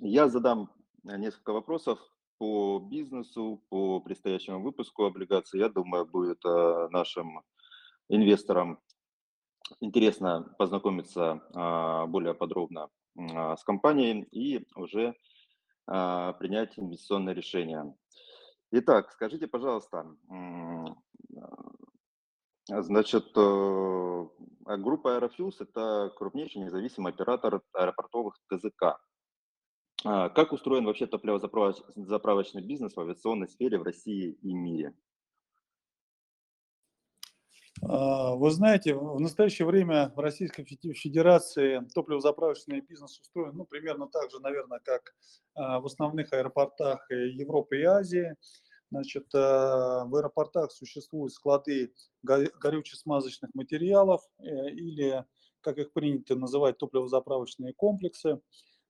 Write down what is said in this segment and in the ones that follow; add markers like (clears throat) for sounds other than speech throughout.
Я задам э, несколько вопросов по бизнесу, по предстоящему выпуску облигаций. Я думаю, будет э, нашим инвесторам интересно познакомиться а, более подробно а, с компанией и уже а, принять инвестиционное решение. Итак, скажите, пожалуйста, значит, э, группа Aerofuels– это крупнейший независимый оператор аэропортовых ТЗК. Как устроен вообще топливозаправочный бизнес в авиационной сфере в России и мире? А, вы знаете, в настоящее время в Российской Федерации топливозаправочный бизнес устроен ну, примерно так же, наверное, как а, в основных аэропортах Европы и Азии. Значит, а, в аэропортах существуют склады горюче-смазочных материалов э, или, как их принято называть, топливозаправочные комплексы.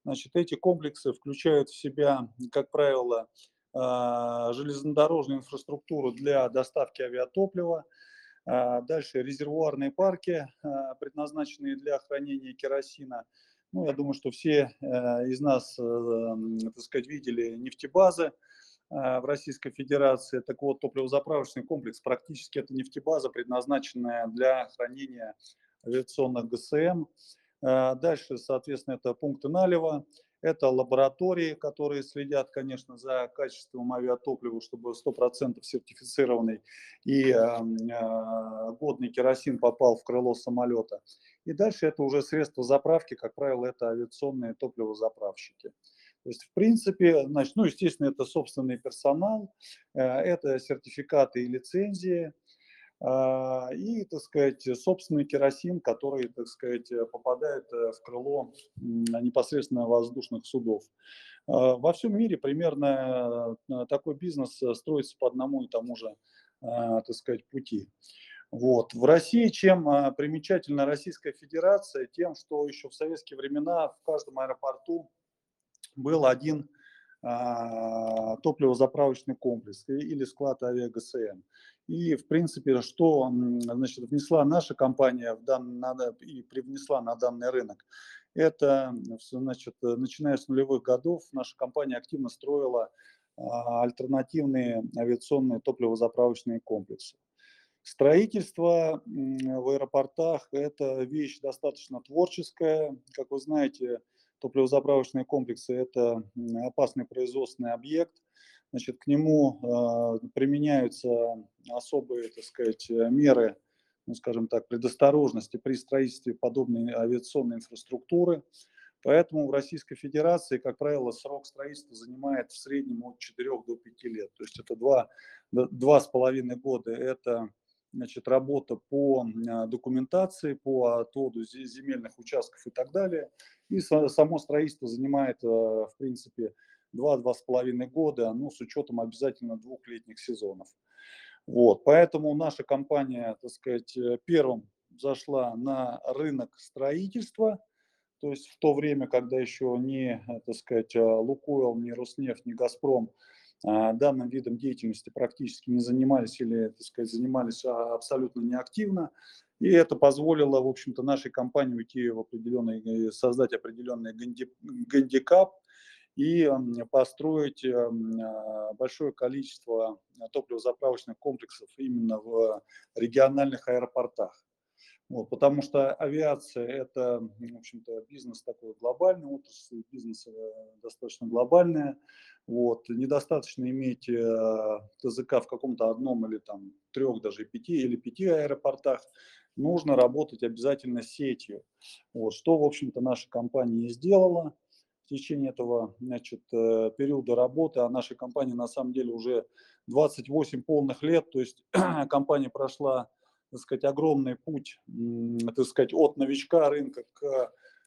Значит, эти комплексы включают в себя, как правило, железнодорожную инфраструктуру для доставки авиатоплива, а, дальше резервуарные парки, а, предназначенные для хранения керосина. Ну, я думаю, что все из нас, э, так сказать, видели нефтебазы а, в Российской Федерации. Так вот, топливозаправочный комплекс практически это нефтебаза, предназначенная для хранения авиационных ГСМ. Дальше, соответственно, это пункты налива, это лаборатории, которые следят, конечно, за качеством авиатоплива, чтобы 100% сертифицированный и э, годный керосин попал в крыло самолета. И дальше это уже средства заправки, как правило, это авиационные топливозаправщики. То есть, в принципе, значит, ну, естественно, это собственный персонал, э, это сертификаты и лицензии, а, и, так сказать, собственный керосин, который, так сказать, попадает э, в крыло непосредственно воздушных судов. А, во всем мире примерно э, такой бизнес э, строится по одному и тому же, а, так сказать, пути. Вот. В России чем примечательна Российская Федерация? Тем, что еще в советские времена в каждом аэропорту был один топливозаправочный комплекс или склад авиагсм. И, в принципе, что значит, внесла наша компания в данный, и привнесла на данный рынок, это, значит, начиная с нулевых годов, наша компания активно строила а, альтернативные авиационные топливозаправочные комплексы. Строительство в аэропортах – это вещь достаточно творческая. Как вы знаете, топливозаправочные комплексы – это опасный производственный объект. Значит, к нему э, применяются особые, так сказать, меры, ну, скажем так, предосторожности при строительстве подобной авиационной инфраструктуры. Поэтому в Российской Федерации, как правило, срок строительства занимает в среднем от 4 до 5 лет. То есть это два, два с половиной года. Это значит, работа по документации, по отводу земельных участков и так далее. И само строительство занимает, э, в принципе, 2-2,5 года, ну, с учетом обязательно двух летних сезонов. Вот, поэтому наша компания, так сказать, э, первым зашла на рынок строительства, то есть в то время, когда еще ни, так сказать, э, Лукойл, ни Роснефть, ни Газпром данным видом деятельности практически не занимались или, так сказать, занимались а, абсолютно неактивно. И это позволило, в общем-то, нашей компании уйти в определенный, создать определенный гандикап и построить а, большое количество топливозаправочных комплексов именно в региональных аэропортах. Вот, потому что авиация – это, в общем-то, бизнес такой глобальный, отрасль бизнеса достаточно глобальная. Вот, недостаточно иметь э, ТЗК в каком-то одном или там трех, даже пяти или пяти аэропортах. Нужно работать обязательно сетью. Вот, что, в общем-то, наша компания и сделала в течение этого значит, э, периода работы, а нашей компании на самом деле уже 28 полных лет, то есть (clears throat) компания прошла, так сказать, огромный путь, так сказать, от новичка рынка к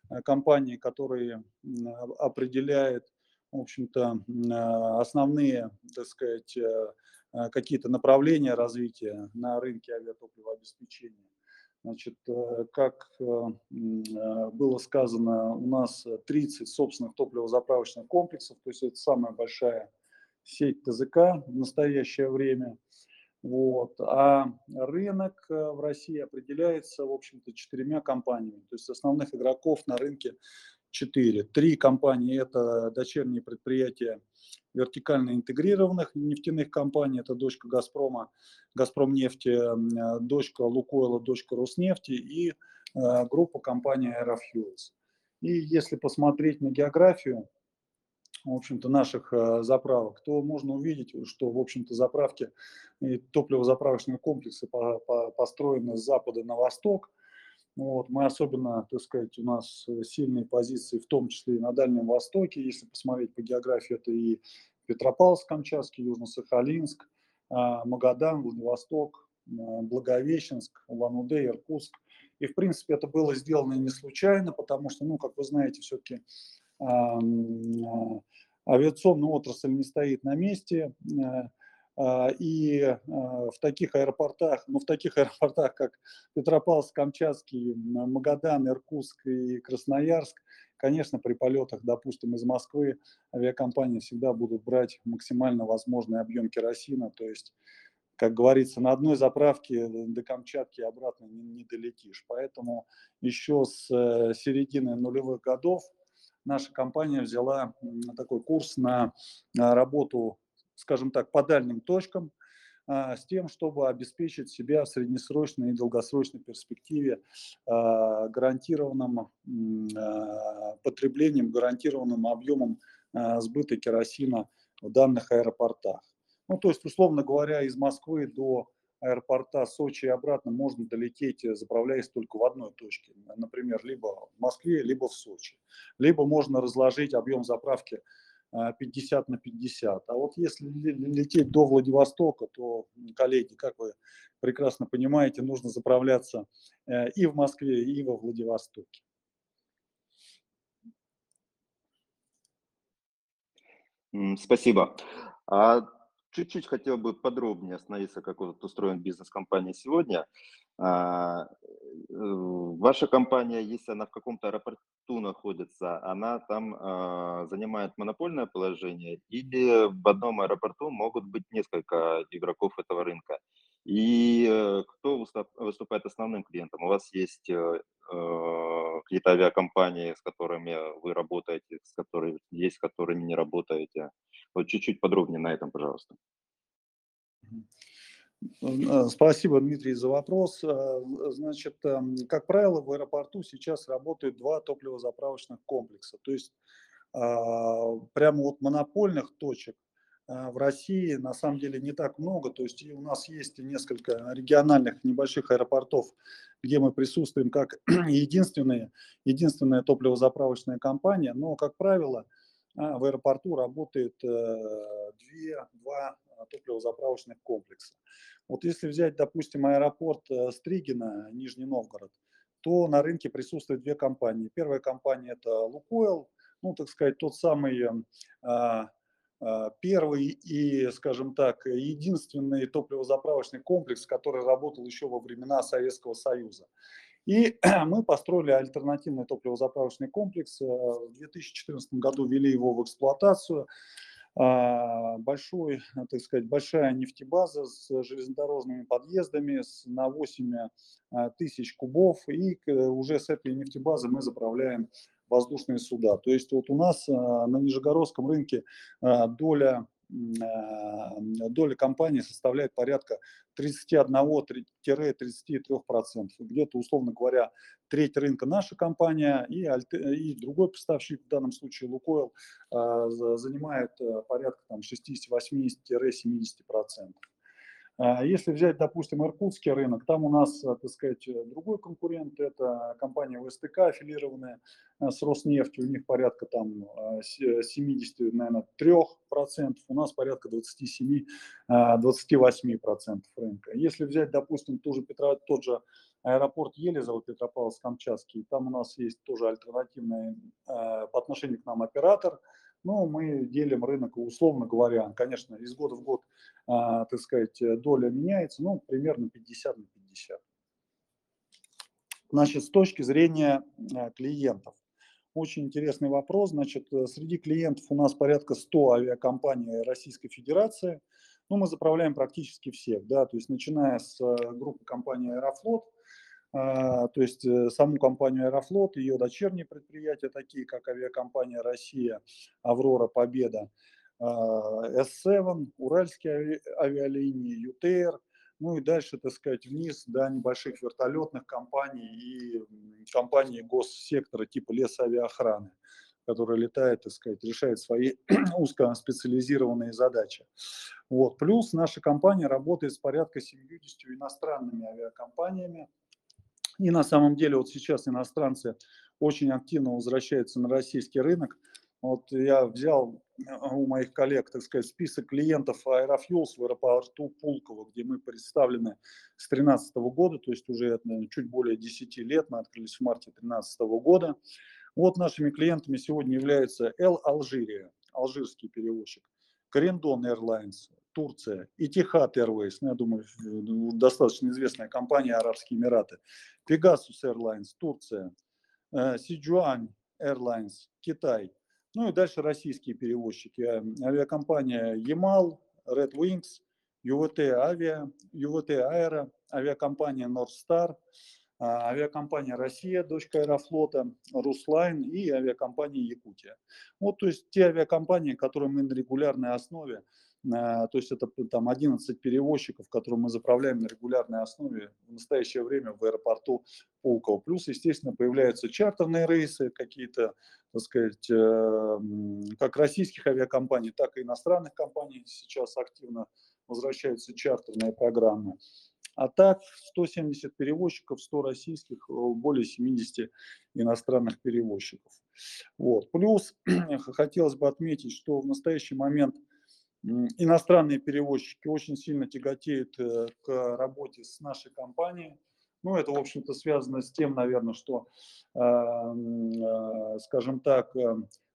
э, компании, которая определяет, в общем-то, э, основные, так сказать, какие-то направления развития на рынке авиатопливообеспечения. Значит, э, как э, э, было сказано, у нас 30 собственных топливозаправочных комплексов, то есть это самая большая сеть ТЗК в настоящее время. Вот. А рынок в России определяется, в общем-то, четырьмя компаниями. То есть основных игроков на рынке четыре. Три компании – это дочерние предприятия вертикально интегрированных нефтяных компаний. Это дочка «Газпрома», «Газпромнефти», дочка «Лукойла», дочка «Роснефти» и группа компании «Аэрофьюлс». И если посмотреть на географию, в общем-то, наших заправок, то можно увидеть, что, в общем-то, заправки и топливозаправочные комплексы построены с запада на восток. Вот, мы особенно, так сказать, у нас сильные позиции, в том числе и на Дальнем Востоке. Если посмотреть по географии, это и Петропавловск-Камчатский, Южно-Сахалинск, Магадан, Владивосток, Благовещенск, Улан-Удэ, Иркутск – и, в принципе, это было сделано не случайно, потому что, ну, как вы знаете, все-таки авиационная отрасль не стоит на месте, э, а, и э, в таких аэропортах, ну в таких (laughs) аэропортах, как Петропавловск, Камчатский, Магадан, Иркутск и Красноярск, конечно, при полетах, допустим, из Москвы авиакомпании всегда будут брать максимально возможный объем керосина, то есть как говорится, на одной заправке до Камчатки обратно не, не долетишь. Поэтому еще с э, середины нулевых годов наша компания взяла такой курс на работу, скажем так, по дальним точкам, а, с тем, чтобы обеспечить себя в среднесрочной и долгосрочной перспективе а, гарантированным а, потреблением, гарантированным объемом сбыта керосина в данных аэропортах. Ну, то есть, условно говоря, из Москвы до аэропорта Сочи и обратно можно долететь, заправляясь только в одной точке. Например, либо в Москве, либо в Сочи. Либо можно разложить объем заправки 50 э, на 50. А вот если лететь до Владивостока, то, коллеги, как вы прекрасно понимаете, нужно заправляться э, и в Москве, и во Владивостоке. Спасибо. А чуть-чуть хотел бы подробнее остановиться, как вот устроен бизнес компании сегодня. А, э, ваша компания, если она в каком-то аэропорту находится, она там а, занимает монопольное положение или в одном аэропорту могут быть несколько игроков этого рынка? И э, кто выступает основным клиентом? У вас есть э, какие-то авиакомпании, с которыми вы работаете, с которыми есть, с которыми не работаете? Вот чуть-чуть подробнее на этом, пожалуйста. Э, спасибо, Дмитрий, за вопрос. Э, значит, эм, как правило, в аэропорту сейчас работают два топливозаправочных комплекса. То есть а, прямо вот монопольных точек э, в России на самом деле не так много. То есть у нас есть несколько региональных небольших аэропортов, где мы присутствуем как (clears throat) единственная, единственная топливозаправочная компания. Но, как правило, в аэропорту работает две, два топливозаправочных комплексов. Вот если взять, допустим, аэропорт э, Стригина, Нижний Новгород, то на рынке присутствуют две компании. Первая компания – это «Лукойл», ну, так сказать, тот самый эм, а, а, первый и, скажем так, единственный топливозаправочный комплекс, который работал еще во времена Советского Союза. И (clears throat) мы построили альтернативный топливозаправочный комплекс. Э, в 2014 году ввели его в эксплуатацию. А, большой, так сказать, большая нефтебаза с железнодорожными подъездами с, на 8 а, тысяч кубов, и уже с этой нефтебазы мы заправляем воздушные суда. То есть вот у нас а, на Нижегородском рынке доля доля компании составляет порядка 31-33%. Где-то, условно говоря, треть рынка наша компания и, и другой поставщик, в данном случае Лукойл, занимает порядка 60-80-70%. А если взять, допустим, иркутский рынок, там у нас, э, так сказать, другой конкурент, это компания ВСТК, аффилированная э, с Роснефтью, у них порядка там 70, э, наверное, 3%, у нас порядка 27-28% рынка. Если взять, допустим, ту же Петро, тот же аэропорт Елизово, Петропавловск-Камчатский, там у нас есть тоже альтернативный по отношению к нам оператор – но мы делим рынок, условно говоря, конечно, из года в год, а, так сказать, доля меняется, ну, примерно 50 на 50. Значит, с точки зрения а, клиентов. Очень интересный вопрос. Значит, среди клиентов у нас порядка 100 авиакомпаний Российской Федерации. Ну, мы заправляем практически всех, да, то есть начиная с а, группы компании Аэрофлот, то есть э, саму компанию Аэрофлот, ее дочерние предприятия, такие как авиакомпания «Россия», «Аврора», «Победа», S7, Уральские авиалинии, ЮТР, ну и дальше, так сказать, вниз до небольших вертолетных компаний и компаний госсектора типа лесавиаохраны, которая летает, так сказать, решает свои (clears throat) узкоспециализированные задачи. Вот. Плюс наша компания работает с порядка 70 иностранными авиакомпаниями, и на самом деле вот сейчас иностранцы очень активно возвращаются на российский рынок. Вот я взял э, у моих коллег, так сказать, список клиентов Aerofuels в аэропорту Пулково, где мы представлены с 2013 года, то есть уже чуть более 10 лет, мы открылись в марте 2013 года. Вот нашими клиентами сегодня являются Эл Алжирия, алжирский перевозчик, Корендон Airlines, Турция, Etihad Airways, ну, я думаю, достаточно известная компания Арабские Эмираты, Pegasus Airlines, Турция, э, Airlines, Китай. Ну и дальше российские перевозчики. Э, авиакомпания Ямал, Red Wings, ЮВТ Авиа, ЮВТ Аэро, авиакомпания Northstar, а, авиакомпания «Россия», дочка «Аэрофлота», «Руслайн» и авиакомпания «Якутия». Вот, то есть те авиакомпании, которые мы на регулярной основе то есть это там 11 перевозчиков, которые мы заправляем на регулярной основе в настоящее время в аэропорту Пулково. Плюс, естественно, появляются чартерные рейсы какие-то, так сказать, э, как российских авиакомпаний, так и иностранных компаний сейчас активно возвращаются чартерные программы. А так 170 перевозчиков, 100 российских, э, более 70 иностранных перевозчиков. Вот. Плюс (clears throat) хотелось бы отметить, что в настоящий момент – иностранные перевозчики очень сильно тяготеют э, к работе с нашей компанией. Ну, это, в общем-то, связано с тем, наверное, что, э, э, скажем так,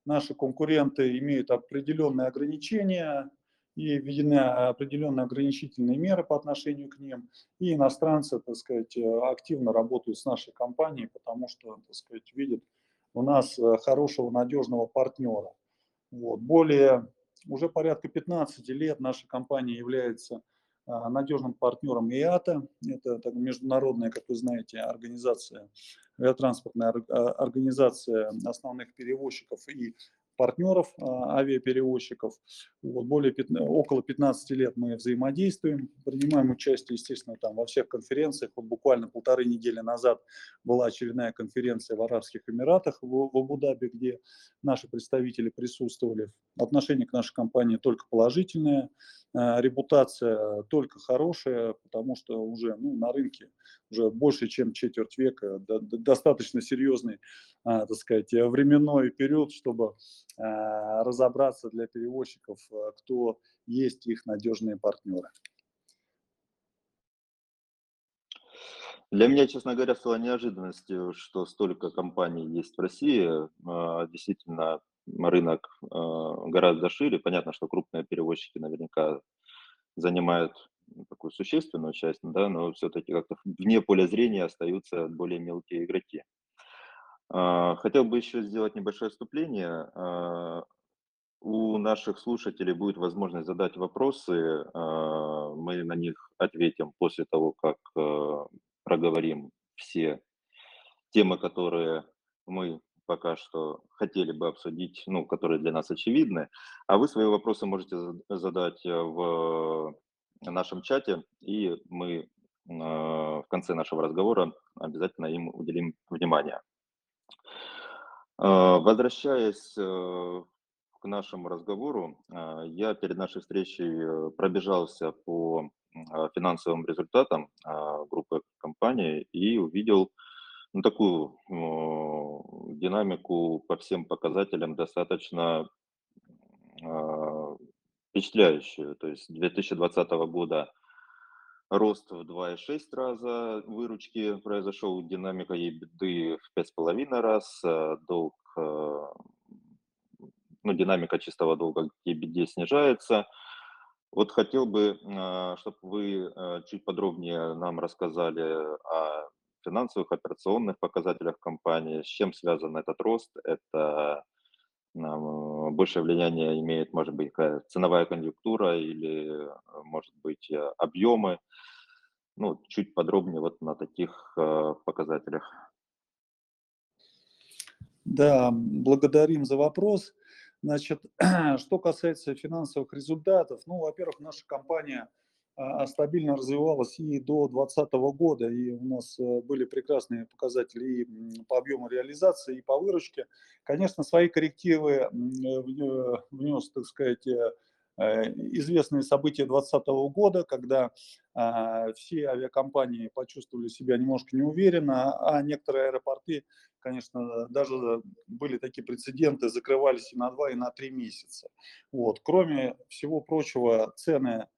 наши конкуренты имеют определенные ограничения и введены определенные ограничительные меры по отношению к ним. И иностранцы, так сказать, активно работают с нашей компанией, потому что, так сказать, видят у нас хорошего, надежного партнера. Вот. Более уже порядка 15 лет наша компания является а, надежным партнером ИАТА. Это международная, как вы знаете, организация, авиатранспортная а, организация основных перевозчиков и партнеров, а, авиаперевозчиков. Вот, более, около 15 лет мы взаимодействуем, принимаем участие, естественно, там во всех конференциях. Вот буквально полторы недели назад была очередная конференция в Арабских Эмиратах в, в Абу-Даби, где наши представители присутствовали. Отношение к нашей компании только положительное, а, репутация только хорошая, потому что уже ну, на рынке уже больше, чем четверть века, достаточно серьезный, а, так сказать, временной период, чтобы разобраться для перевозчиков, а, кто есть их надежные партнеры. Для меня, честно говоря, стало неожиданностью, что столько компаний есть в России. Действительно, рынок гораздо шире. Понятно, что крупные перевозчики наверняка занимают такую существенную часть, да, но все-таки как-то вне поля зрения остаются более мелкие игроки. А, хотел бы еще сделать небольшое вступление. А, у наших слушателей будет возможность задать вопросы. А, мы на них ответим после того, как проговорим все темы, которые мы пока что хотели бы обсудить, ну, которые для нас очевидны. А вы свои вопросы можете задать в нашем чате, и мы в конце нашего разговора обязательно им уделим внимание. А, возвращаясь э, к нашему разговору, а, я перед нашей встречей э, пробежался по а, финансовым результатам группы компаний и увидел ну, такую динамику по всем показателям достаточно впечатляющую. То есть 2020 года рост в 2,6 раза выручки произошел, динамика EBITDA в 5,5 раз, э, долг, э, ну, динамика чистого долга к EBITDA снижается. Вот хотел бы, э, чтобы вы чуть подробнее нам рассказали о финансовых, операционных показателях компании, с чем связан этот рост. Это большее влияние имеет, может быть, ценовая конъюнктура или, может быть, объемы ну, чуть подробнее вот на таких э, показателях. Да, благодарим за вопрос. Значит, (clears throat) что касается финансовых результатов, ну, во-первых, наша компания стабильно развивалась и до 2020 года, и у нас э, были прекрасные показатели и по объему реализации, и по выручке. Конечно, свои коррективы э, внес, так сказать, Э, известные события 2020 года, когда а, все авиакомпании почувствовали себя немножко неуверенно, а некоторые аэропорты, конечно, даже были такие прецеденты, закрывались и на два, и на три месяца. Вот. Кроме всего прочего, цены Э,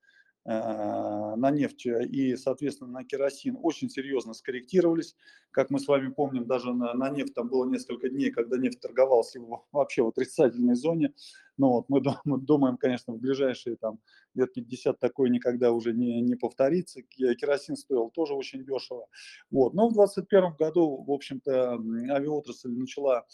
на нефть и, соответственно, на керосин очень серьезно скорректировались. Как мы с вами помним, даже на, на нефть там было несколько дней, когда нефть торговалась (laughs) вообще в отрицательной зоне. Но вот мы, мы думаем, конечно, в ближайшие там лет 50 такое никогда уже не, не повторится. Керосин стоил тоже очень дешево. Вот. Но в 2021 году, в общем-то, авиаотрасль начала а,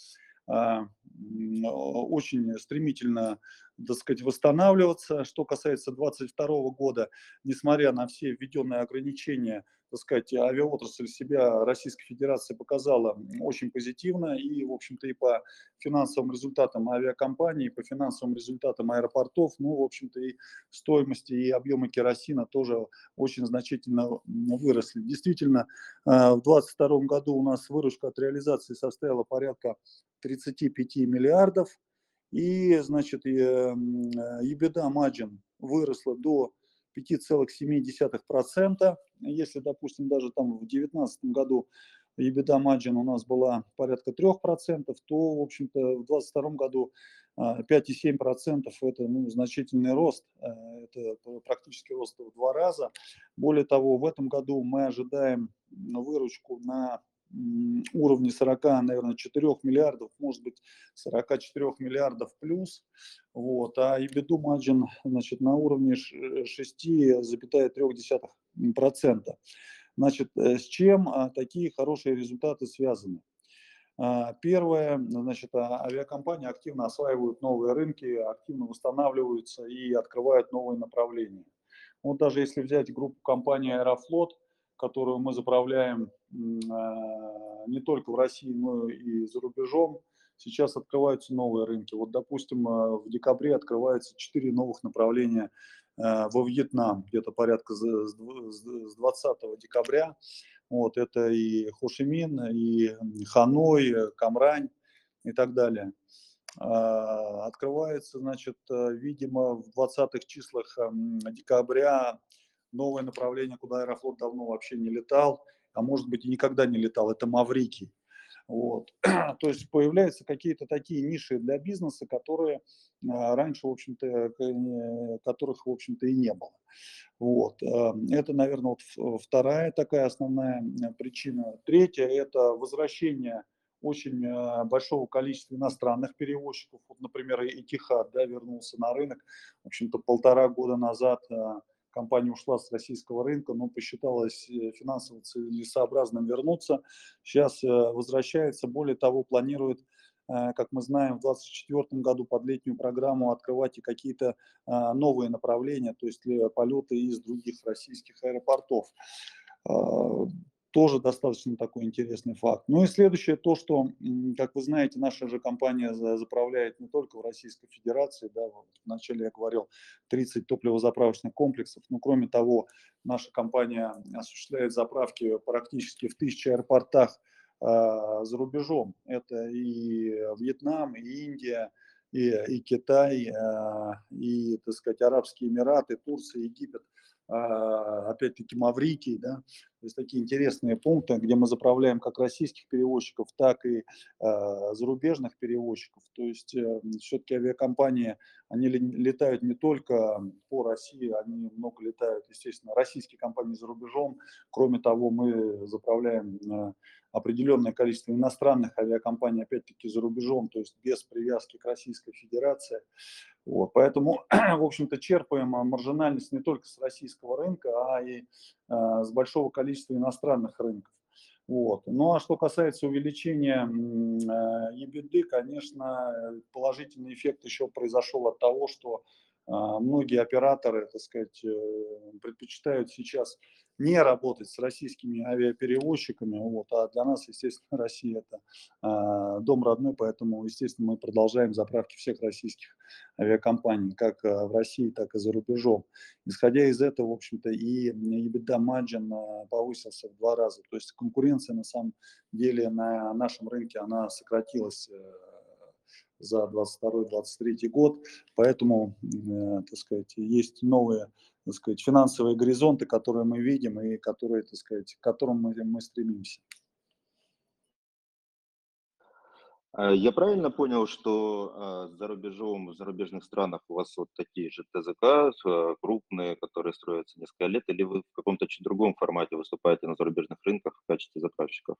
очень стремительно так сказать, восстанавливаться. Что касается 2022 года, несмотря на все введенные ограничения, так сказать, авиаотрасль себя Российской Федерации показала очень позитивно и, в общем-то, и по финансовым результатам авиакомпаний, и по финансовым результатам аэропортов, ну, в общем-то, и стоимости и объемы керосина тоже очень значительно выросли. Действительно, э, в 2022 году у нас выручка от реализации составила порядка 35 миллиардов, и, значит, EBITDA margin выросла до 5,7%. Если, допустим, даже там в 2019 году EBITDA margin у нас была порядка 3%, то, в общем-то, в 2022 году 5,7% а, это ну, значительный рост, э, это практически рост в два раза. Более того, в этом году мы ожидаем выручку на уровне 40, наверное, 4 миллиардов, может быть, 44 миллиардов плюс. Вот, а EBITDA margin значит, на уровне 6,3%. Значит, э, с чем а, такие хорошие результаты связаны? А, первое, значит, а, авиакомпании активно осваивают новые рынки, активно восстанавливаются и открывают новые направления. Вот даже если взять группу компании Аэрофлот, которую мы заправляем а, не только в России, но и за рубежом. Сейчас открываются новые рынки. Вот, допустим, а, в декабре открывается 4 новых направления а, во Вьетнам, где-то порядка с 20 декабря. Вот, это и Хошимин, и Ханой, Камрань и так далее. Открывается, значит, видимо, в 20-х числах декабря новое направление, куда Аэрофлот давно вообще не летал, а может быть и никогда не летал, это Маврикий. Вот. (clears throat) То есть появляются какие-то такие ниши для бизнеса, которые а, раньше, в общем-то, которых, в общем-то, и не было. Вот. А, это, наверное, вот вторая такая основная причина. Третья – это возвращение очень а, большого количества иностранных перевозчиков. Вот, например, Этихад да, вернулся на рынок, в общем-то, полтора года назад компания ушла с российского рынка, но посчиталось э, финансово целесообразным вернуться. Сейчас э, возвращается, более того, планирует э, как мы знаем, в 2024 году под летнюю программу открывать и какие-то новые направления, то есть полеты из других российских аэропортов тоже достаточно такой интересный факт. Ну и следующее то, что, как вы знаете, наша же компания заправляет не только в Российской Федерации, да, вначале я говорил 30 топливозаправочных комплексов, но кроме того, наша компания осуществляет заправки практически в тысячи аэропортах э, за рубежом. Это и Вьетнам, и Индия, и, и Китай, э, и, так сказать, Арабские Эмираты, Турция, Египет – опять-таки Маврикий, да, то есть такие интересные пункты, где мы заправляем как российских перевозчиков, так и э, зарубежных перевозчиков. То есть э, все-таки авиакомпании, они летают не только по России, они много летают, естественно, российские компании за рубежом. Кроме того, мы заправляем э, определенное количество иностранных авиакомпаний, опять-таки, за рубежом, то есть без привязки к Российской Федерации. Вот, поэтому, (clears throat) в общем-то, черпаем маржинальность не только с российского рынка, а и э, с большого количества иностранных рынков. Вот. Ну а что касается увеличения э, EBITDA, конечно, положительный эффект еще произошел от того, что э, многие операторы, так сказать, э, предпочитают сейчас не работать с российскими авиаперевозчиками. Вот, а для нас, естественно, (laughs) Россия это э, дом родной, поэтому, естественно, мы продолжаем заправки всех российских авиакомпаний, как в России, так и за рубежом. Исходя из этого, в общем-то, и EBITDA margin повысился в два раза. То есть конкуренция на самом деле на нашем рынке, она сократилась за 22-23 год, поэтому, э, так сказать, есть новые так сказать, финансовые горизонты, которые мы видим и которые, так сказать, к которым мы, мы стремимся. А, я правильно понял, что э, за рубежом, в зарубежных странах у вас вот такие же ТЗК э, крупные, которые строятся несколько лет, или вы в каком-то чуть другом формате выступаете на зарубежных рынках в качестве заправщиков?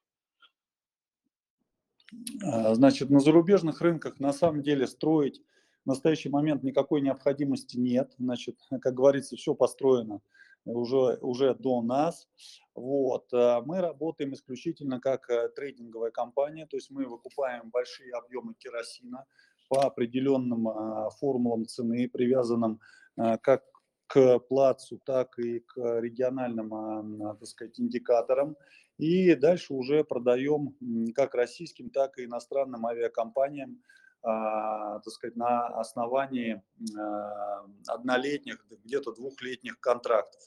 А, значит, на зарубежных рынках на самом деле строить в настоящий момент никакой необходимости нет. Значит, (laughs) как говорится, все построено уже, уже до нас. Вот. А мы работаем исключительно как э, трейдинговая компания, то есть мы выкупаем большие объемы керосина по определенным а, формулам цены, привязанным как к плацу, так и к региональным, так сказать, индикаторам. И дальше уже продаем как российским, так и иностранным авиакомпаниям, так сказать, на основании а, однолетних, где-то двухлетних контрактов.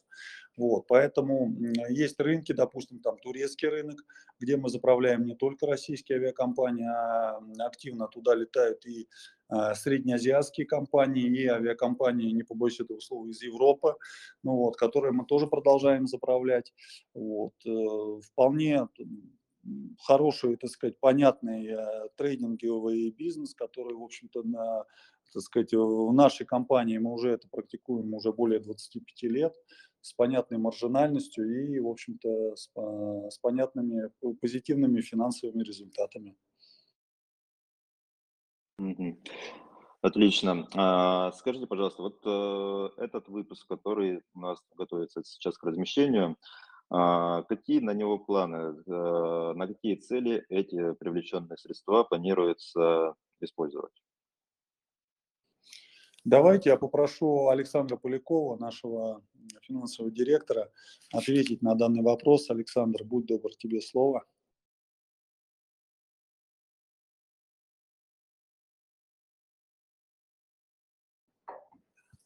Вот, поэтому есть рынки, допустим, там турецкий рынок, где мы заправляем не только российские авиакомпании, а активно туда летают и а, среднеазиатские компании, и авиакомпании, не побоюсь этого слова, из Европы, ну вот, которые мы тоже продолжаем заправлять. Вот, э, вполне хороший, так сказать, понятный э, трейдинговый бизнес, который, в общем-то, на, так сказать, в нашей компании мы уже это практикуем уже более 25 лет с понятной маржинальностью и, в общем-то, с, с понятными позитивными финансовыми результатами. Отлично. А, скажите, пожалуйста, вот э, этот выпуск, который у нас готовится сейчас к размещению, какие на него планы, э, на какие цели эти привлеченные средства планируется использовать? Давайте я попрошу Александра Полякова, нашего финансового директора, ответить на данный вопрос. Александр, будь добр, тебе слово.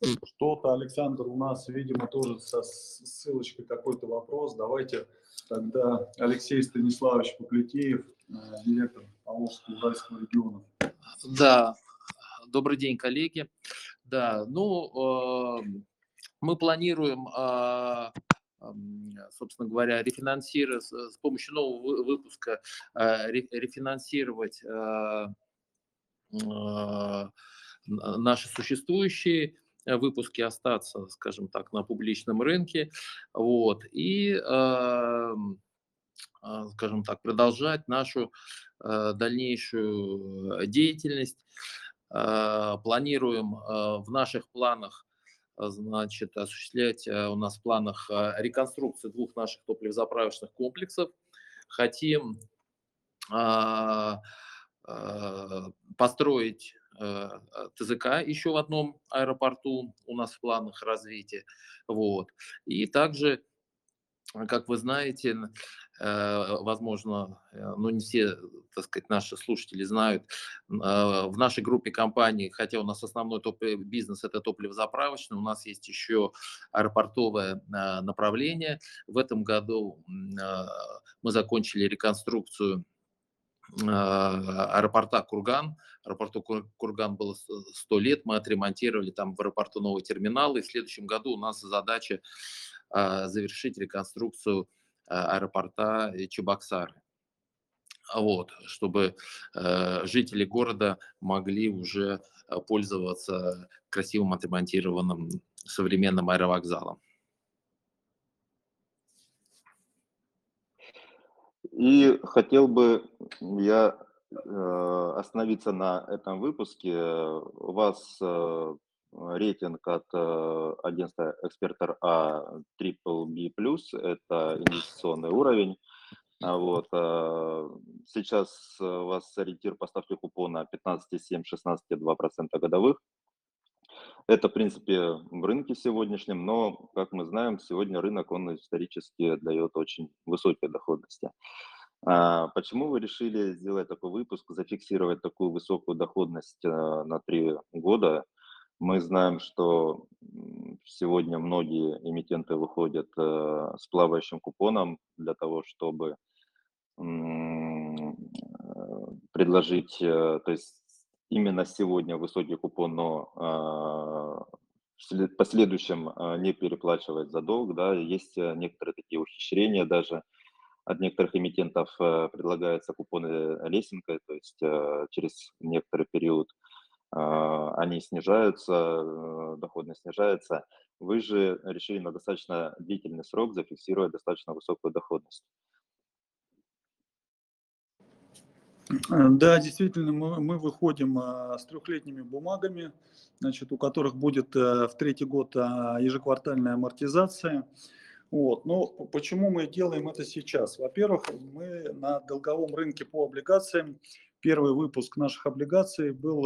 Что-то, Александр, у нас, видимо, тоже со ссылочкой какой-то вопрос. Давайте тогда Алексей Станиславович Поплетеев, э, директор Поволжского Уральского региона. Да, добрый день, коллеги. Да, ну, э, мы планируем, э, собственно говоря, рефинансировать с помощью нового выпуска, рефинансировать наши существующие Э, выпуске остаться, скажем так, на публичном рынке, вот, и, эм, а, скажем так, продолжать нашу э, дальнейшую деятельность. Э, планируем в наших планах значит, осуществлять у нас в планах реконструкцию двух наших топливозаправочных комплексов. Хотим построить Э, ТЗК еще в одном аэропорту у нас в планах развития. Вот. И также, как вы знаете, э, возможно, э, ну не все, так сказать, наши слушатели знают, в нашей группе компаний, хотя у нас основной топ бизнес это топливозаправочный, у нас есть еще аэропортовое направление. В этом году мы закончили реконструкцию аэропорта Курган. Аэропорту Курган было 100 лет, мы отремонтировали там в аэропорту новый терминал, и в следующем году у нас задача а, завершить реконструкцию а, аэропорта Чебоксары. Вот, чтобы э, жители города могли уже пользоваться красивым отремонтированным современным аэровокзалом. И хотел бы я э, остановиться на этом выпуске. У вас э, рейтинг от э, агентства экспертор А Triple B+, это инвестиционный уровень. А вот, сейчас у вас ориентир по ставке купона 15,7-16,2% годовых. Это, в принципе, в рынке сегодняшнем, но, как мы знаем, сегодня рынок, он исторически дает очень высокие доходности. А, почему вы решили сделать такой выпуск, зафиксировать такую высокую доходность а, на три года? Мы знаем, что сегодня многие эмитенты выходят а, с плавающим купоном для того, чтобы предложить, то есть именно сегодня высокий купон, но в последующем не переплачивать за долг, да, есть некоторые такие ухищрения даже, от некоторых эмитентов э, предлагаются купоны лесенкой, то есть э, через некоторый период э, они снижаются, доходность снижается. Вы же решили на достаточно длительный срок зафиксировать достаточно высокую доходность. Да, действительно, мы, мы выходим с трехлетними бумагами, значит, у которых будет в третий год ежеквартальная амортизация. Вот. Но почему мы делаем это сейчас? Во-первых, мы на долговом рынке по облигациям, первый выпуск наших облигаций был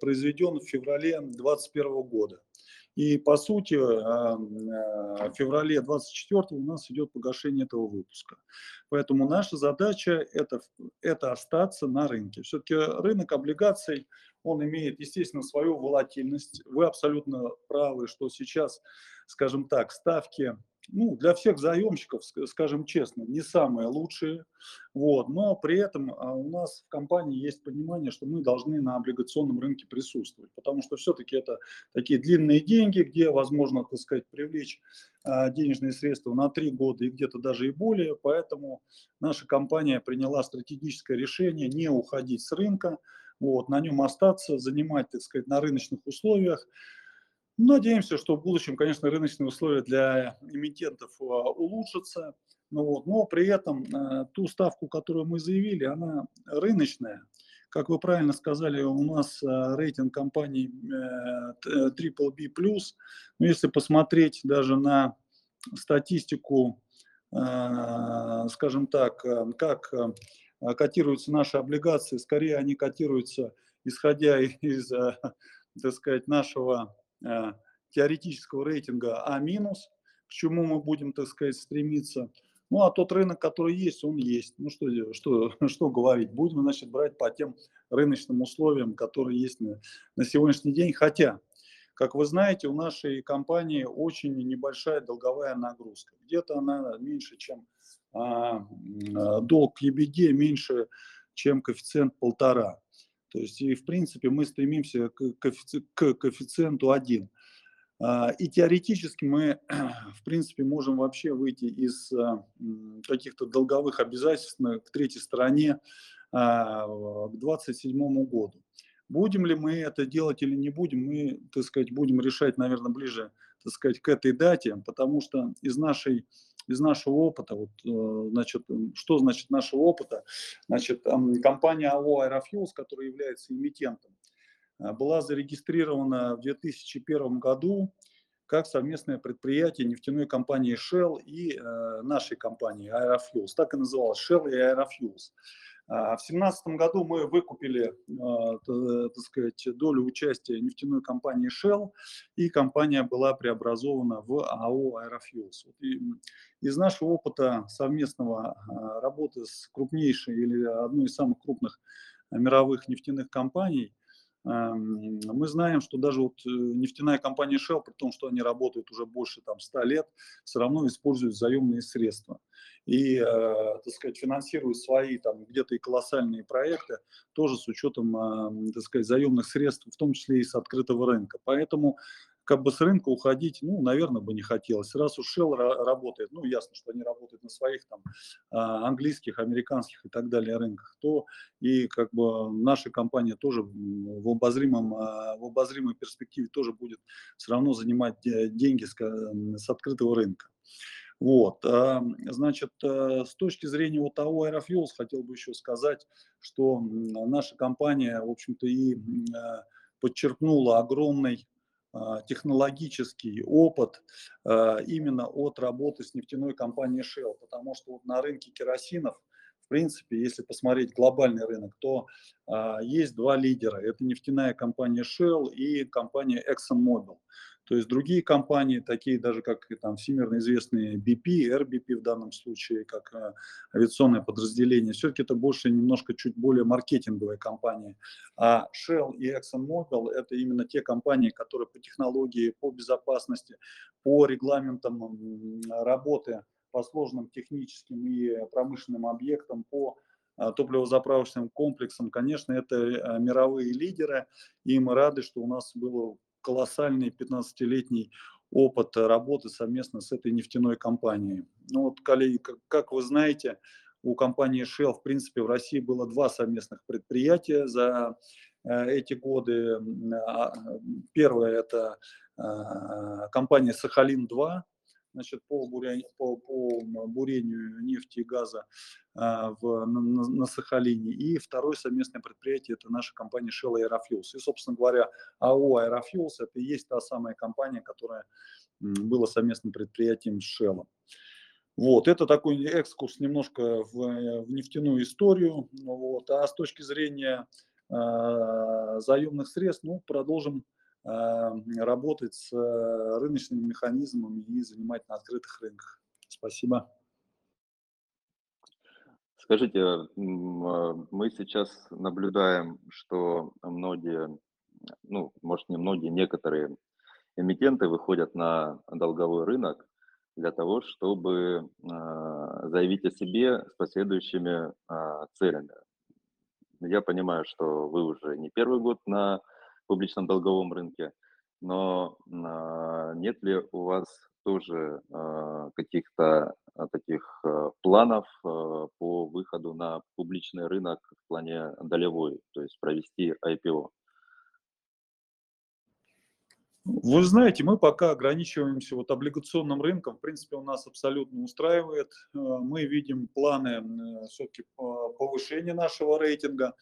произведен в феврале 2021 года. И по сути а, а, в феврале 24 у нас идет погашение этого выпуска. Поэтому наша задача это, это остаться на рынке. Все-таки рынок облигаций, он имеет, естественно, свою волатильность. Вы абсолютно правы, что сейчас, скажем так, ставки ну, для всех заемщиков, скажем честно, не самые лучшие. Вот, но при этом а, у нас в компании есть понимание, что мы должны на облигационном рынке присутствовать, потому что все-таки это такие длинные деньги, где возможно, так сказать, привлечь а, денежные средства на три года и где-то даже и более. Поэтому наша компания приняла стратегическое решение не уходить с рынка, вот, на нем остаться, занимать, так сказать, на рыночных условиях. Надеемся, что в будущем, конечно, рыночные условия для эмитентов а, улучшатся, ну но при этом э, ту ставку, которую мы заявили, она рыночная. Как вы правильно сказали, у нас э, рейтинг компании э, Triple B+. Но если посмотреть даже на статистику, скажем так, как котируются наши облигации, скорее они котируются, исходя из, так сказать, нашего Э, теоретического рейтинга А-, к чему мы будем, так сказать, стремиться. Ну, а тот рынок, который есть, он есть. Ну, что, что, (laughs) что говорить? Будем, значит, брать по тем рыночным условиям, которые есть на, на сегодняшний день. Хотя, как вы знаете, у нашей компании очень небольшая долговая нагрузка. Где-то она меньше, чем а, а долг EBD, меньше, чем коэффициент полтора. То есть, и в принципе мы стремимся к, коэффици к коэффициенту 1. А, и теоретически мы, (clears throat) в принципе, можем вообще выйти из а, каких-то долговых обязательств к третьей стороне а, к 2027 году. Будем ли мы это делать или не будем, мы, так сказать, будем решать, наверное, ближе, так сказать, к этой дате, потому что из нашей из нашего опыта, вот, э, значит, что значит нашего опыта? Значит, компания АО «Аэрофьюз», которая является эмитентом, э, была зарегистрирована в 2001 году как совместное предприятие нефтяной компании Shell и э, нашей компании Aerofuels. Так и называлось Shell и Aerofuels. А, в 2017 году мы выкупили, а, так сказать, долю участия нефтяной компании Shell, и компания была преобразована в АО «Аэрофьюз». Из нашего опыта совместного а, работы с крупнейшей или одной из самых крупных мировых нефтяных компаний – мы знаем, что даже вот э, нефтяная компания Shell, при том, что они работают уже больше там 100 лет, все равно используют заемные средства. И, э, так сказать, финансируют свои там где-то и колоссальные проекты, тоже с учетом, так сказать, заемных средств, в том числе и с открытого рынка. Поэтому как бы с рынка уходить, ну, наверное, бы не хотелось. Раз уж Shell работает, ну, ясно, что они работают на своих там а, английских, американских и так далее рынках, то и как бы наша компания тоже в, обозримом, а, в обозримой перспективе тоже будет все равно занимать деньги с, с открытого рынка. Вот, а, значит, э, с точки зрения вот АО Aerofuels хотел бы еще сказать, что наша компания, в общем-то, и подчеркнула огромный технологический опыт а, именно от работы с нефтяной компанией Shell, потому что вот на рынке керосинов в принципе, если посмотреть глобальный рынок, то а, есть два лидера. Это нефтяная компания Shell и компания ExxonMobil. То есть другие компании, такие даже как там всемирно известные BP, RBP в данном случае, как э, авиационное подразделение, все-таки это больше немножко чуть более маркетинговые компании. А Shell и ExxonMobil это именно те компании, которые по технологии, по безопасности, по регламентам работы по сложным техническим и промышленным объектам, по э, топливозаправочным комплексам, конечно, это э, мировые лидеры, и мы рады, что у нас было колоссальный 15-летний опыт работы совместно с этой нефтяной компанией. Ну вот, коллеги, как, как вы знаете, у компании Shell, в принципе, в России было два совместных предприятия за э, эти годы. А, первое – это э, компания «Сахалин-2», значит, по, бурению, по, по бурению нефти и газа а, в, на, на Сахалине. И второе совместное предприятие – это наша компания Shell Aerofuels. И, собственно говоря, АО Aerofuels – это и есть та самая компания, которая была совместным предприятием с Shell. Вот, это такой экскурс немножко в, в нефтяную историю. Вот. А с точки зрения э, заемных средств, ну, продолжим работать с э, рыночными механизмами и занимать на открытых рынках. Спасибо. Скажите, а, мы сейчас наблюдаем, что многие, ну, может не многие, некоторые эмитенты выходят на долговой рынок для того, чтобы заявить о себе с последующими целями. Я понимаю, что вы уже не первый год на публичном долговом рынке. Но а, нет ли у вас тоже а, каких-то а, таких планов по выходу на публичный рынок в плане долевой, то есть провести IPO? Вы знаете, мы пока ограничиваемся вот облигационным рынком. В принципе, у нас абсолютно устраивает. Мы видим планы все-таки повышения нашего рейтинга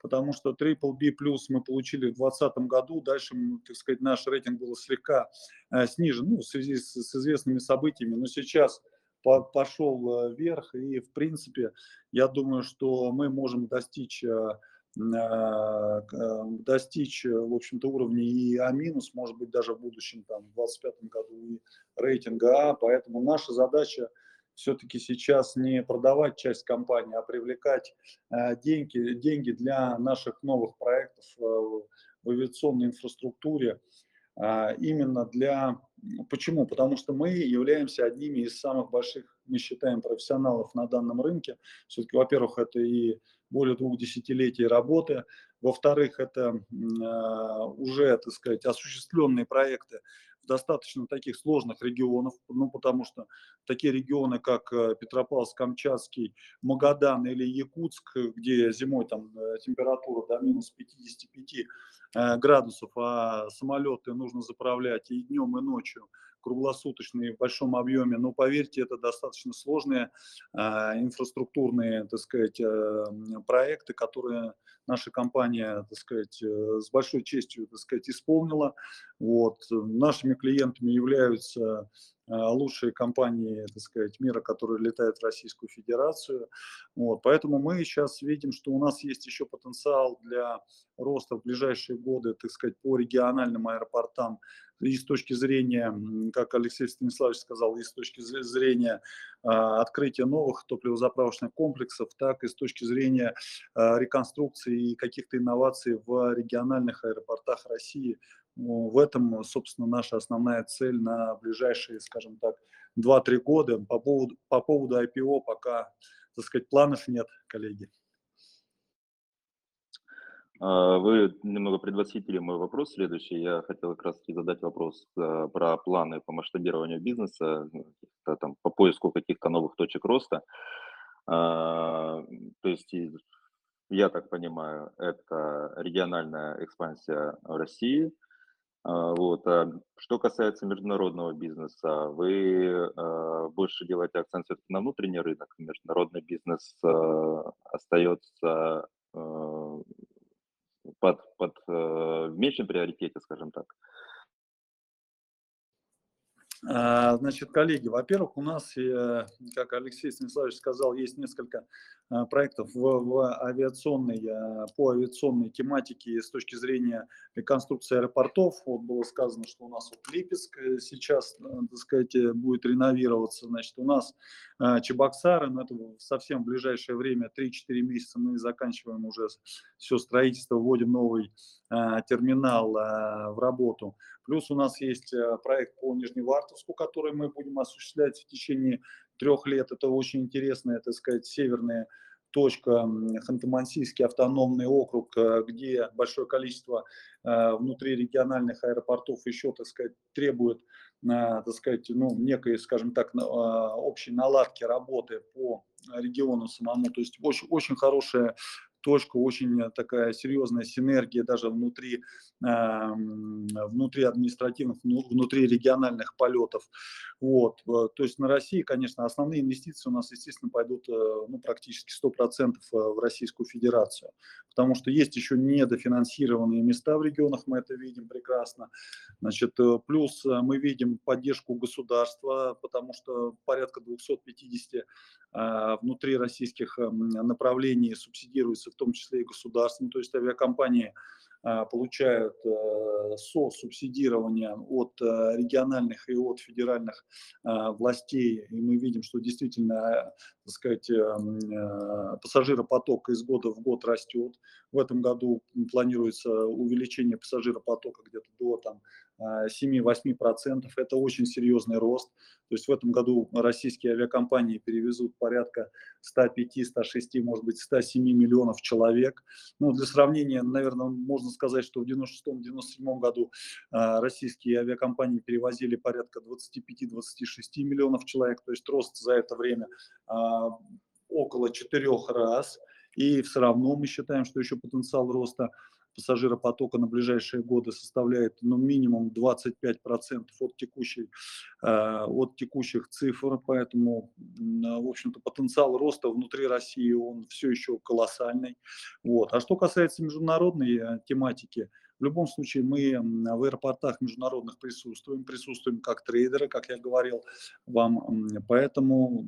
потому что Triple B плюс мы получили в 2020 году, дальше, так сказать, наш рейтинг был слегка э, снижен, ну, в связи с, с известными событиями, но сейчас по, пошел э, вверх, и, в принципе, я думаю, что мы можем достичь э, достичь, в общем-то, уровня и А минус, может быть, даже в будущем, там, в 2025 году и рейтинга А, поэтому наша задача все-таки сейчас не продавать часть компании, а привлекать э, деньги, деньги для наших новых проектов э, в авиационной инфраструктуре. А, именно для... Почему? Потому что мы являемся одними из самых больших, мы считаем, профессионалов на данном рынке. Все-таки, во-первых, это и более двух десятилетий работы. Во-вторых, это э, уже, так сказать, осуществленные проекты достаточно таких сложных регионов, ну, потому что такие регионы, как э, Петропавловск, Камчатский, Магадан или Якутск, где зимой там э, температура до минус 55 э, градусов, а самолеты нужно заправлять и днем, и ночью, круглосуточные в большом объеме, но поверьте, это достаточно сложные э, инфраструктурные, так сказать, э, проекты, которые наша компания, так сказать, э, с большой честью, так сказать, исполнила. Вот. Нашими клиентами являются э, лучшие компании, так сказать, мира, которые летают в Российскую Федерацию. Вот. Поэтому мы сейчас видим, что у нас есть еще потенциал для роста в ближайшие годы, так сказать, по региональным аэропортам и с точки зрения, как Алексей Станиславович сказал, и с точки зрения а, открытия новых топливозаправочных комплексов, так и с точки зрения а, реконструкции и каких-то инноваций в региональных аэропортах России. В этом, собственно, наша основная цель на ближайшие, скажем так, 2-3 года. По поводу, по поводу IPO пока, так сказать, планов нет, коллеги. А, вы немного предвосхитили мой вопрос следующий. Я хотел как раз задать вопрос э, про планы по масштабированию бизнеса, ну, там, по поиску каких-то новых точек роста. А, то есть, я так понимаю, это региональная экспансия в А, вот. Что касается международного бизнеса, вы больше делаете акцент все-таки на внутренний рынок, международный бизнес остается под, под, э, в меньшем приоритете, скажем так? А, Значит, коллеги, во-первых, у нас, э, как Алексей Станиславович сказал, есть несколько а, проектов в, в авиационной, а, по авиационной тематике с точки зрения реконструкции аэропортов. Вот было сказано, что у нас вот Липецк э, сейчас, э, так сказать, будет реновироваться. Значит, у нас Чебоксары, но это совсем в ближайшее время, 3-4 месяца мы заканчиваем уже все строительство, вводим новый терминал в работу. Плюс у нас есть проект по Нижневартовску, который мы будем осуществлять в течение трех лет. Это очень интересная, так сказать, северная точка Ханты-Мансийский автономный округ, э, где большое количество э, внутрирегиональных аэропортов еще, так сказать, требует, э, так сказать, ну, некой, скажем так, общей наладки работы по региону самому. То есть очень, очень хорошая точка, очень такая серьезная синергия даже внутри, внутри административных, внутри региональных полетов. Вот. Э, то есть на России, конечно, основные инвестиции у нас, естественно, пойдут э, ну, практически 100% э, в Российскую Федерацию, потому что есть еще недофинансированные места в регионах, мы это видим прекрасно. Значит, плюс мы видим поддержку государства, потому что порядка 250 внутри российских направлений субсидируется в том числе и государством, то есть авиакомпании получают э, сосубсидирование от э, региональных и от федеральных а, властей. И мы видим, что действительно так сказать, эм, э, пассажиропоток из года в год растет. В этом году планируется увеличение пассажиропотока где-то до там, 7-8%. Это очень серьезный рост. То есть в этом году российские авиакомпании перевезут порядка 105-106, может быть, 107 миллионов человек. Ну, для сравнения, наверное, можно сказать, что в 96-97 году а, российские авиакомпании перевозили порядка 25-26 миллионов человек. То есть рост за это время а, около четырех раз. И все равно мы считаем, что еще потенциал роста пассажиропотока на ближайшие годы составляет ну, минимум 25% от, текущей, э, от текущих цифр, поэтому, в общем-то, потенциал роста внутри России, он все еще колоссальный. Вот. А что касается международной э, тематики, в любом случае мы в аэропортах международных присутствуем, присутствуем как трейдеры, как я говорил вам, поэтому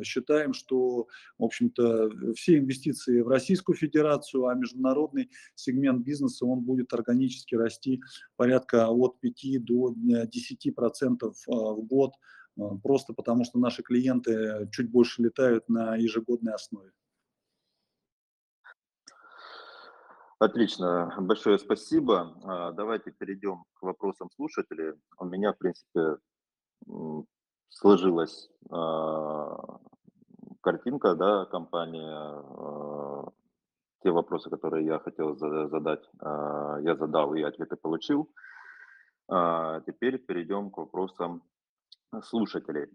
э, считаем, что, в общем-то, все инвестиции в Российскую Федерацию, а международный сегмент бизнеса, он будет органически расти порядка от 5 до 10 процентов э, в год, э, просто потому что наши клиенты чуть больше летают на ежегодной основе. Отлично, большое спасибо. А, давайте перейдем к вопросам слушателей. У меня, в принципе, сложилась а, картинка, да, компания. А, те вопросы, которые я хотел задать, я задал и ответы получил. Теперь перейдем к вопросам слушателей.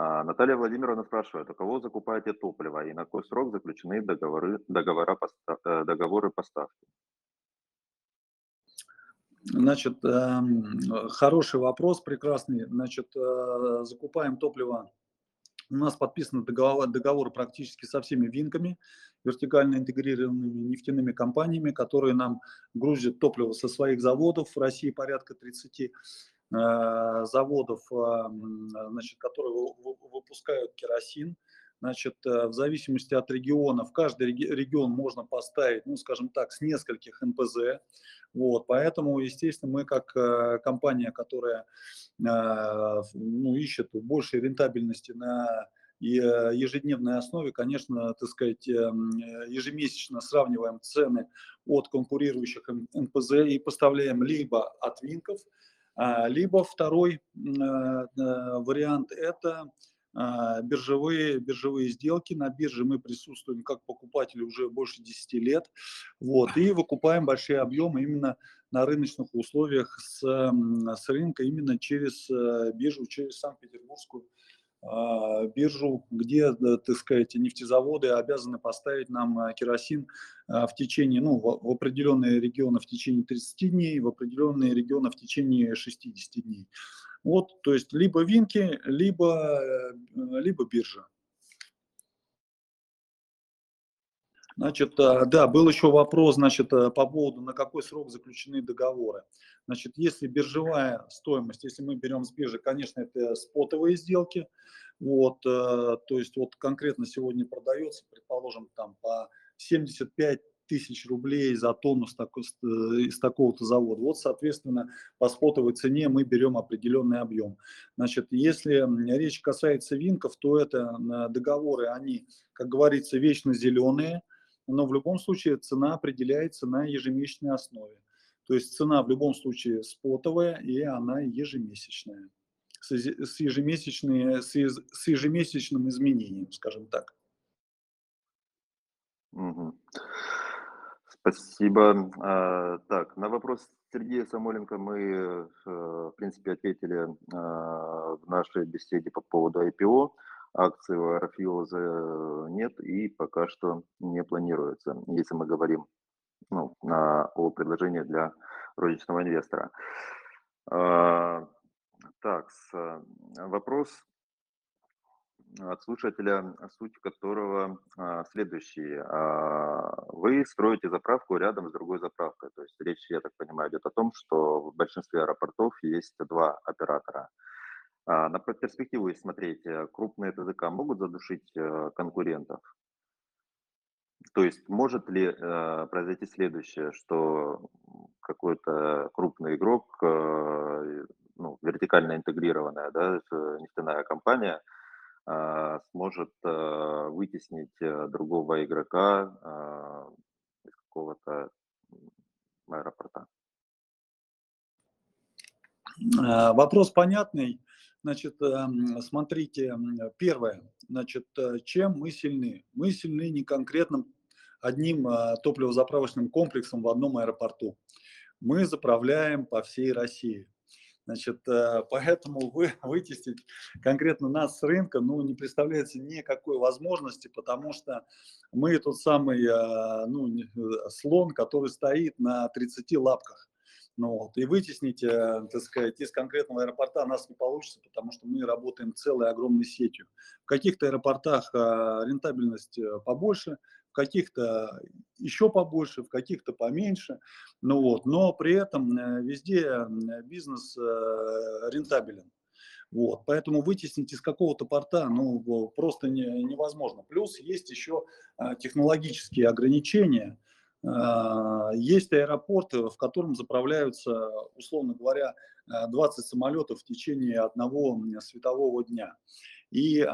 А, Наталья Владимировна спрашивает, у кого закупаете топливо и на какой срок заключены договоры, договора, э, договоры поставки? Значит, эм, хороший вопрос, прекрасный. Значит, э, закупаем топливо. У нас подписаны договоры, договоры практически со всеми винками, вертикально интегрированными нефтяными компаниями, которые нам грузят топливо со своих заводов. В России порядка 30 Э, заводов, а, значит, которые выпускают керосин. Значит, э, в зависимости от региона, в каждый регион можно поставить, ну, скажем так, с нескольких НПЗ. Вот, поэтому, естественно, мы как э, компания, которая ну, ищет большей рентабельности на ежедневной основе, конечно, так сказать, ежемесячно сравниваем цены от конкурирующих НПЗ и поставляем либо от Винков, а, либо второй э, э, вариант – это а, биржевые, биржевые сделки. На бирже мы присутствуем как покупатели уже больше 10 лет. Вот, и выкупаем большие объемы именно на рыночных условиях с, с рынка, именно через э, биржу, через Санкт-Петербургскую а, биржу, где, так сказать, нефтезаводы обязаны поставить нам а, керосин а, в течение, ну, в определенные регионы в течение 30 дней, в определенные регионы в течение 60 дней. Вот, то есть либо винки, либо, э, либо биржа. Значит, э, да, был еще вопрос, значит, э, по поводу, на какой срок заключены договоры. Значит, если биржевая стоимость, если мы берем с биржи, конечно, это спотовые сделки, вот, э, то есть вот конкретно сегодня продается, предположим, там по 75 тысяч рублей за тонну с э, из такого-то завода. Вот, соответственно, по спотовой цене мы берем определенный объем. Значит, если речь касается винков, то это договоры, они, как говорится, вечно зеленые, но в любом случае цена определяется на ежемесячной основе. То есть цена в любом случае спотовая, и она ежемесячная, с, с, с, с ежемесячным изменением, скажем так. Угу. Спасибо. А, так, на вопрос Сергея Самойленко мы, э, в принципе, ответили а, в нашей беседе по поводу IPO. Акции у Aerofuels нет и пока что не планируется, если мы говорим ну, на, о предложении для розничного инвестора. А, так, вопрос от слушателя, суть которого а, следующий. А, вы строите заправку рядом с другой заправкой. То есть речь, я так понимаю, идет о том, что в большинстве аэропортов есть два оператора. А, на перспективу, если смотреть, э, крупные ТЗК могут задушить э, конкурентов? То есть может ли э, произойти следующее, что какой-то крупный игрок, э, ну, вертикально интегрированная да, нефтяная компания – а, сможет а, вытеснить э, другого игрока а, из какого-то аэропорта. Вопрос понятный. Значит, эм, смотрите, первое, значит, э, чем мы сильны? Мы сильны не конкретным одним топливозаправочным комплексом в одном аэропорту. Мы заправляем по всей России. Значит, э, поэтому вы, (laughs) вытеснить конкретно нас с рынка ну, не представляется никакой возможности, потому что мы тот самый э, ну, слон, который стоит на 30 лапках. Ну, вот, и вытеснить, так сказать, из конкретного аэропорта нас не получится, потому что мы работаем целой огромной сетью. В каких-то аэропортах рентабельность побольше, в каких-то еще побольше, в каких-то поменьше. Ну вот, но при этом э, везде бизнес э, рентабелен. Вот, поэтому вытеснить из какого-то порта ну, просто не, невозможно. Плюс есть еще э, технологические ограничения. Есть аэропорт, в котором заправляются, условно говоря, 20 самолетов в течение одного светового дня. И э,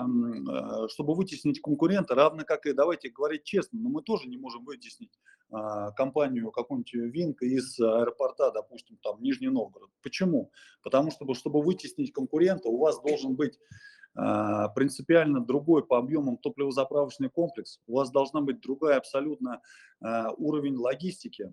чтобы вытеснить конкурента, равно как и, давайте говорить честно, но мы тоже не можем вытеснить а, компанию какую-нибудь Винка из аэропорта, допустим, там Нижний Новгород. Почему? Потому что, чтобы вытеснить конкурента, у вас должен быть а, принципиально другой по объемам топливозаправочный комплекс, у вас должна быть другая абсолютно а, уровень логистики,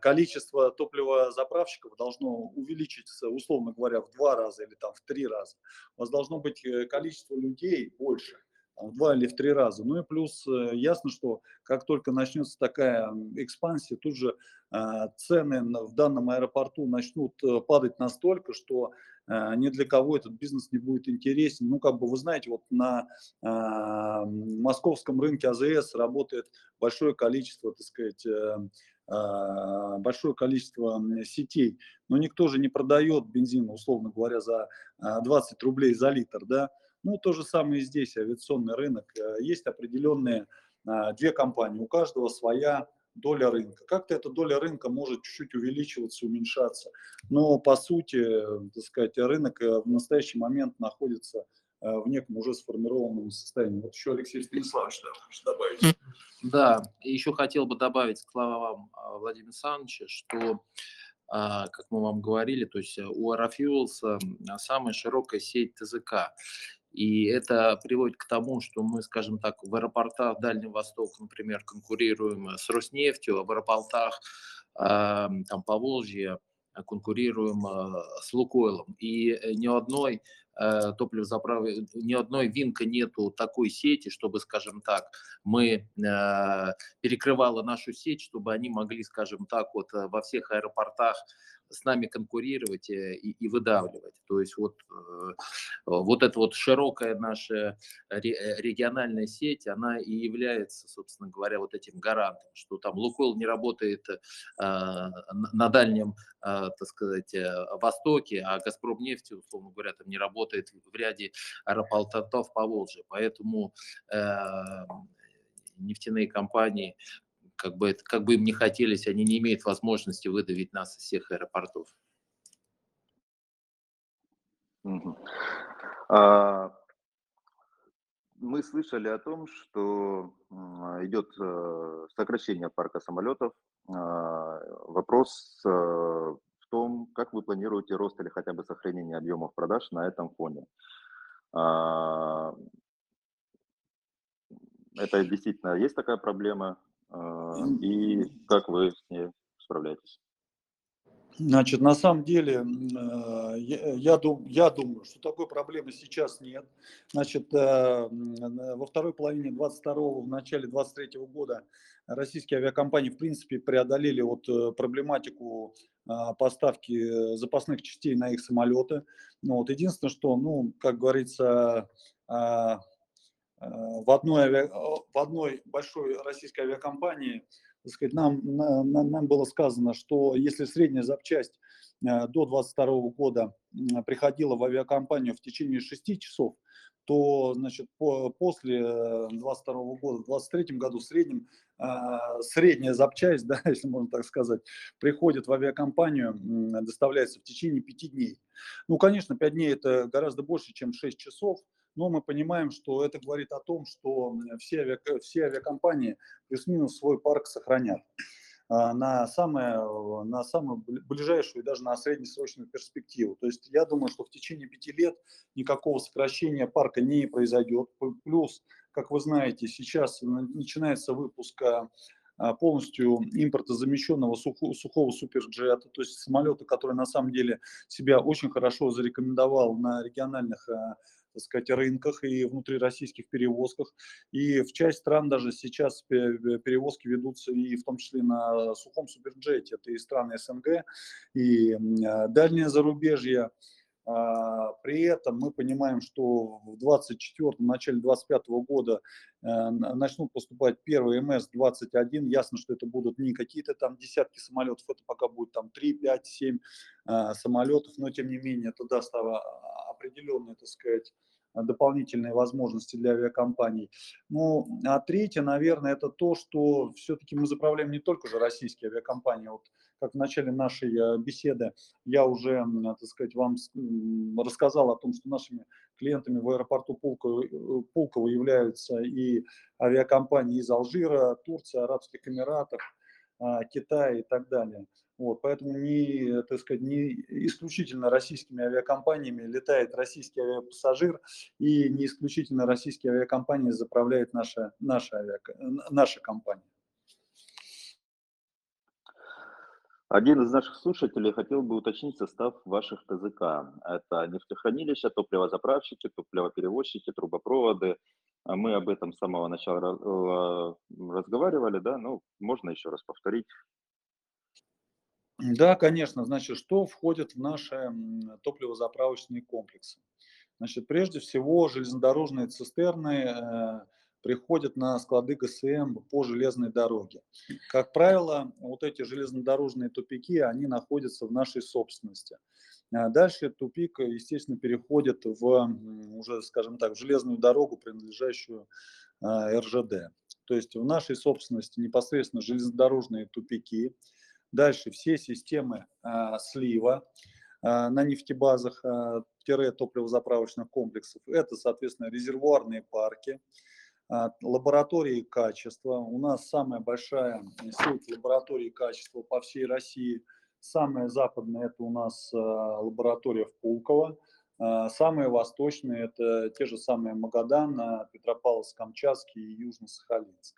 количество топливозаправщиков должно увеличиться, условно говоря, в два раза или там в три раза, у вас должно быть э, количество людей больше, в два или в три раза. Ну и плюс э, ясно, что как только начнется такая экспансия, тут же а, цены в данном аэропорту начнут э, падать настолько, что а, ни для кого этот бизнес не будет интересен. Ну, как бы вы знаете, вот на а, московском рынке АЗС работает большое количество, так сказать, э, большое количество сетей, но никто же не продает бензин, условно говоря, за 20 рублей за литр, да, ну, то же самое и здесь, авиационный рынок. Э, есть определенные а, две компании, у каждого своя доля рынка. Как-то эта доля рынка может чуть-чуть увеличиваться, уменьшаться. Но по сути, так сказать, рынок э, в настоящий момент находится э, в неком уже сформированном состоянии. Вот еще Алексей Станиславович да, добавить. Да, еще хотел бы добавить к словам а, Владимира Александровича, что а, как мы вам говорили, то есть у Aerofuels самая широкая сеть ТЗК. И это приводит к тому, что мы, скажем так, в аэропортах Дальнего Востока, например, конкурируем э, с Роснефтью, а в аэропортах там, Поволжья конкурируем э, с Лукойлом. И э, ни одной топливозаправы, ни одной винка нету такой сети, чтобы, скажем так, мы перекрывала нашу сеть, чтобы они могли, скажем так, вот во всех аэропортах с нами конкурировать и, и выдавливать. То есть вот, э, вот эта вот широкая наша региональная сеть, она и является, собственно говоря, вот этим гарантом, что там Лукойл не работает на дальнем, так сказать, востоке, а Газпром нефть, условно говоря, там не работает в ряде аэропортов по Волжье. Поэтому нефтяные компании как бы, как бы им не хотелось, они не имеют возможности выдавить нас из всех аэропортов. А, мы слышали о том, что идет э, сокращение парка самолетов. А, вопрос э, в том, как вы планируете рост или хотя бы сохранение объемов продаж на этом фоне. А, это действительно есть такая проблема, и как вы с ней справляетесь? Значит, на самом деле, я, я, дум, я думаю, что такой проблемы сейчас нет. Значит, э, во второй половине 22 в начале 23 года российские авиакомпании, в принципе, преодолели вот э, проблематику а, поставки запасных частей на их самолеты. Ну, вот единственное, что, ну, как говорится, а, а, в одной, авиа, в одной большой российской авиакомпании так сказать, нам, нам, нам было сказано, что если средняя запчасть э, до 22 года приходила в авиакомпанию в течение 6 часов, то значит, по, после 22 э, года, в 23 году в среднем э, средняя запчасть, (laughs) да, если можно так сказать, приходит в авиакомпанию, доставляется в течение 5 дней. Ну, конечно, 5 дней это гораздо больше, чем 6 часов, но мы понимаем, что это говорит о том, что все, авиа, все авиакомпании плюс-минус свой парк сохранят а, на, самое, на самую ближайшую и даже на среднесрочную перспективу. То есть я думаю, что в течение пяти лет никакого сокращения парка не произойдет. Плюс, как вы знаете, сейчас начинается выпуск а, полностью импортозамещенного сухого, сухого суперджета, то есть самолета, который на самом деле себя очень хорошо зарекомендовал на региональных а, так сказать, рынках и внутрироссийских перевозках. И в часть стран даже сейчас перевозки ведутся и в том числе на сухом суперджете. Это и страны СНГ, и дальнее зарубежье. А, при этом мы понимаем, что в 24 начале 25 года э, начнут поступать первые МС-21. Ясно, что это будут не какие-то там десятки самолетов, это пока будет там 3, 5, 7 самолетов, но тем не менее это даст определенные, так сказать, дополнительные возможности для авиакомпаний. Ну, а третье, наверное, это то, что все-таки мы заправляем не только же российские авиакомпании. Вот как в начале нашей э, беседы я уже, так сказать, вам рассказал о том, что нашими клиентами в аэропорту э, Пулково являются и авиакомпании из Алжира, Турции, Арабских Эмиратов, а, Китая и так далее. Вот, поэтому не, так сказать, не исключительно российскими авиакомпаниями летает российский авиапассажир, и не исключительно российские авиакомпании заправляет наша, наша, авиак... наша компания. Один из наших слушателей хотел бы уточнить состав ваших ТЗК. Это нефтехранилища, топливозаправщики, топливоперевозчики, трубопроводы. Мы об этом с самого начала э, разговаривали, да, ну, можно еще раз повторить. Да, конечно. Значит, что входит в наши топливозаправочные комплексы? Значит, прежде всего, железнодорожные цистерны э, приходят на склады ГСМ по железной дороге. Как правило, вот эти железнодорожные тупики, они находятся в нашей собственности. А дальше тупик, естественно, переходит в уже, скажем так, в железную дорогу, принадлежащую э, РЖД. То есть в нашей собственности непосредственно железнодорожные тупики, Дальше все системы а, слива а, на нефтебазах, а, топливозаправочных комплексов. Это, соответственно, резервуарные парки, а, лаборатории качества. У нас самая большая сеть лабораторий качества по всей России. Самая западная – это у нас а, лаборатория в Пулково. А, самые восточные – это те же самые Магадан, Петропавловск-Камчатский и Южно-Сахалинск.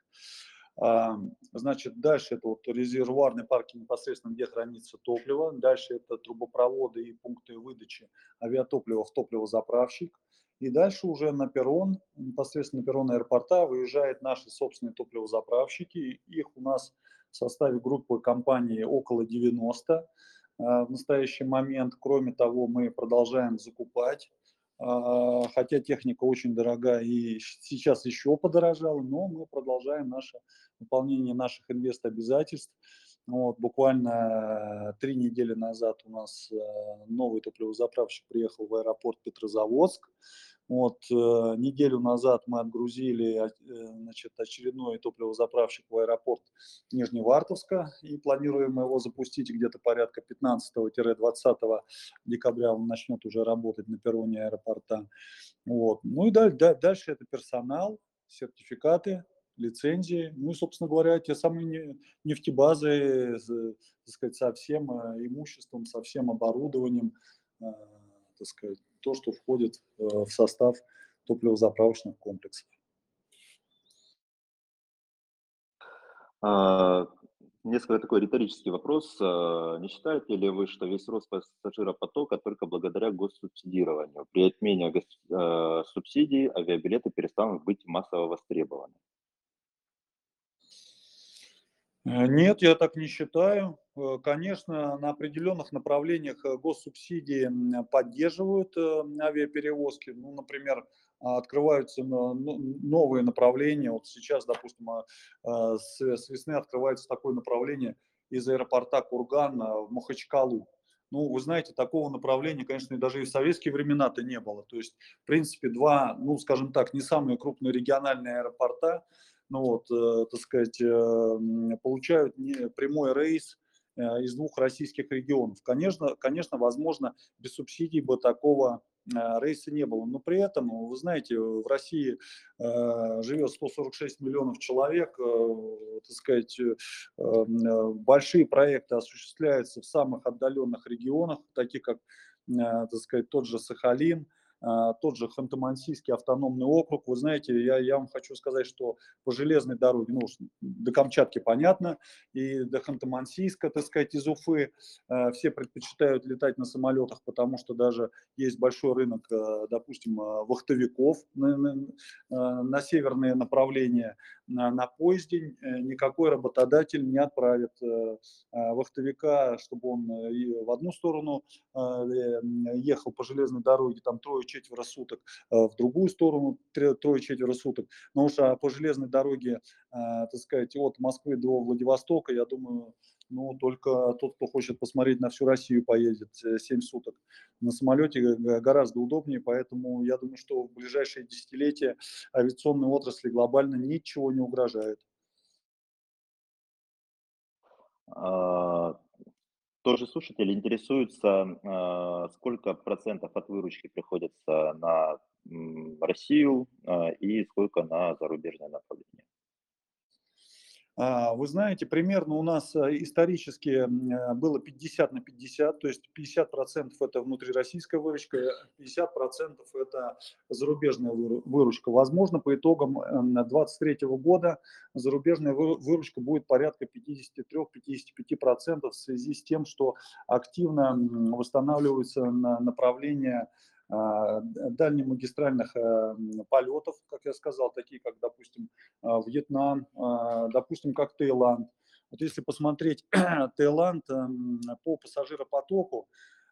Значит, дальше это вот резервуарные парки непосредственно, где хранится топливо. Дальше это трубопроводы и пункты выдачи авиатоплива в топливозаправщик. И дальше уже на перрон, непосредственно на перрон аэропорта выезжают наши собственные топливозаправщики. Их у нас в составе группы компании около 90. в настоящий момент. Кроме того, мы продолжаем закупать хотя техника очень дорогая и сейчас еще подорожала, но мы продолжаем наше выполнение наших инвест-обязательств. Вот, буквально три недели назад у нас новый топливозаправщик приехал в аэропорт Петрозаводск. Вот, э, неделю назад мы отгрузили э, значит, очередной топливозаправщик в аэропорт Нижневартовска и планируем его запустить где-то порядка 15-20 декабря он начнет уже работать на перроне аэропорта. Вот. Ну и дальше это персонал, сертификаты, лицензии, ну и, собственно говоря, те самые нефтебазы, так сказать, со всем э, имуществом, со всем оборудованием, так сказать, то, что входит э, в состав топливозаправочных комплексов. А, несколько такой риторический вопрос. А, не считаете ли вы, что весь рост пассажиропотока только благодаря госсубсидированию? При отмене э, субсидий авиабилеты перестанут быть массово востребованы. Э, нет, я так не считаю. Э, конечно, на определенных направлениях э, госсубсидии поддерживают авиаперевозки. Ну, например, открываются ну, новые направления. Вот сейчас, допустим, с весны открывается такое направление из аэропорта Курган в Махачкалу. Ну, вы знаете, такого направления, конечно, даже и в советские времена-то не было. То есть, в принципе, два, ну, скажем так, не самые крупные региональные аэропорта – ну вот, э, так сказать, э, получают не прямой рейс э, из двух российских регионов. Конечно, конечно, возможно, без субсидий бы такого рейса не было. Но при этом, вы знаете, в России живет 146 миллионов человек, так сказать, большие проекты осуществляются в самых отдаленных регионах, таких как, так сказать, тот же Сахалин, тот же Ханты-Мансийский автономный округ. Вы знаете, я, я вам хочу сказать, что по железной дороге, ну, до Камчатки понятно, и до Ханты-Мансийска, так сказать, из Уфы э, все предпочитают летать на самолетах, потому что даже есть большой рынок, э, допустим, вахтовиков на, на, на северные направления. На, на поезде никакой работодатель не отправит вахтовика, чтобы он в одну сторону ехал по железной дороге, там трое четверо суток, э, в другую сторону трое-четверо суток. Но уж а по железной дороге, э, так сказать, от Москвы до Владивостока, я думаю, ну, только тот, кто хочет посмотреть на всю Россию, поедет 7 э, суток. На самолете гораздо удобнее, поэтому я думаю, что в ближайшие десятилетия авиационной отрасли глобально ничего не угрожает. А, тоже слушатели интересуются, а, сколько процентов от выручки приходится на Россию а, и сколько на зарубежное направление. А, вы знаете, примерно у нас э, исторически э, было 50 на 50, то есть 50% это внутрироссийская выручка, 50% это зарубежная выручка. Возможно, по итогам 2023 э, года зарубежная выручка будет порядка 53-55% в связи с тем, что активно восстанавливаются направления дальнемагистральных э, полетов, как я сказал, такие как, допустим, а, Вьетнам, а, допустим, как Таиланд. Вот если посмотреть (clears throat) Таиланд эм, по пассажиропотоку,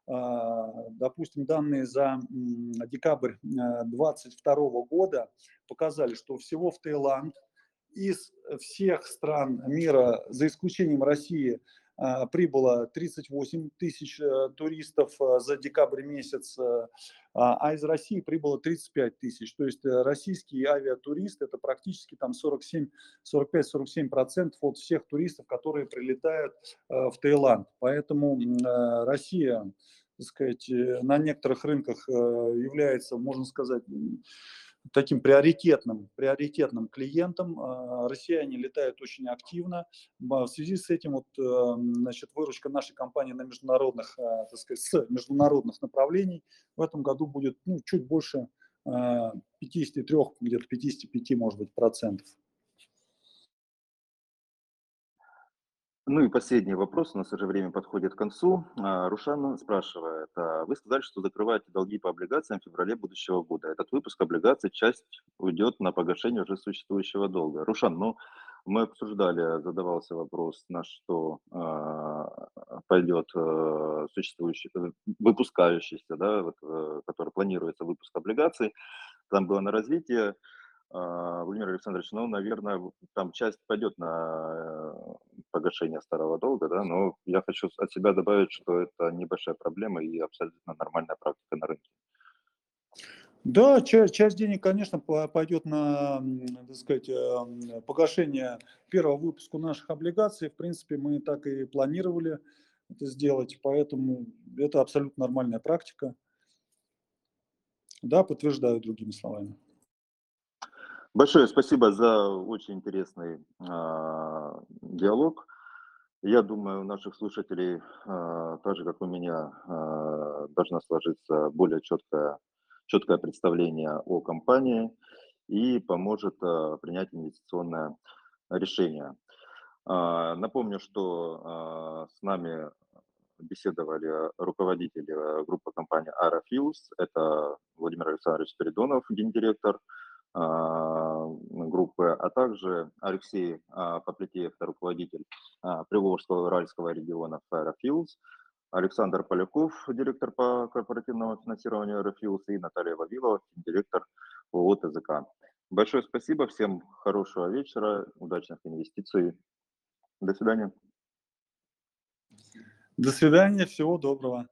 допустим, данные за декабрь 2022 э, года показали, что всего в Таиланд из всех стран мира, за исключением России, а, прибыло 38 тысяч э, туристов э, за декабрь месяц, э, а, а из России прибыло 35 тысяч. То есть российский авиатурист это практически там 47, 45-47 процентов от всех туристов, которые прилетают в Таиланд. Поэтому Россия, так сказать, на некоторых рынках является, можно сказать, таким приоритетным, приоритетным клиентом. А, россияне летают очень активно. В связи с этим вот, э, значит, выручка нашей компании на международных, э, так сказать, с международных направлений в этом году будет ну, чуть больше 53, э, где-то 55, может быть, процентов. Ну и последний вопрос, у нас уже время подходит к концу. А, Рушан спрашивает, а вы сказали, что закрываете долги по облигациям в феврале будущего года. Этот выпуск облигаций, часть уйдет на погашение уже существующего долга. Рушан, ну Мы обсуждали, задавался вопрос, на что а, пойдет э, существующий, э, выпускающийся, да, вот, э, который планируется выпуск облигаций. Там было на развитие. Владимир Александрович, ну, наверное, там часть пойдет на погашение старого долга, да, но я хочу от себя добавить, что это небольшая проблема и абсолютно нормальная практика на рынке. Да, часть, часть денег, конечно, по- пойдет на, так сказать, эм, погашение первого выпуска наших облигаций. В принципе, мы так и планировали это сделать, поэтому это абсолютно нормальная практика. Да, подтверждаю другими словами. Большое спасибо за очень интересный а, диалог. Я думаю, у наших слушателей, а, так же как у меня, а, должна сложиться более четкое, четкое представление о компании и поможет а, принять инвестиционное решение. А, Напомню, что а, с нами беседовали руководители э, группы компании Aerofuels. Это Владимир Александрович Спиридонов, гендиректор а, группы, а также Алексей а, Поплетеев, это руководитель а, Приволжского Уральского регионов Aerofuels, Александр Поляков, директор по корпоративному финансированию Aerofuels и Наталья Вавилова, директор ООО ТЗК. Большое спасибо, всем хорошего вечера, удачных инвестиций. До свидания. До свидания, всего доброго.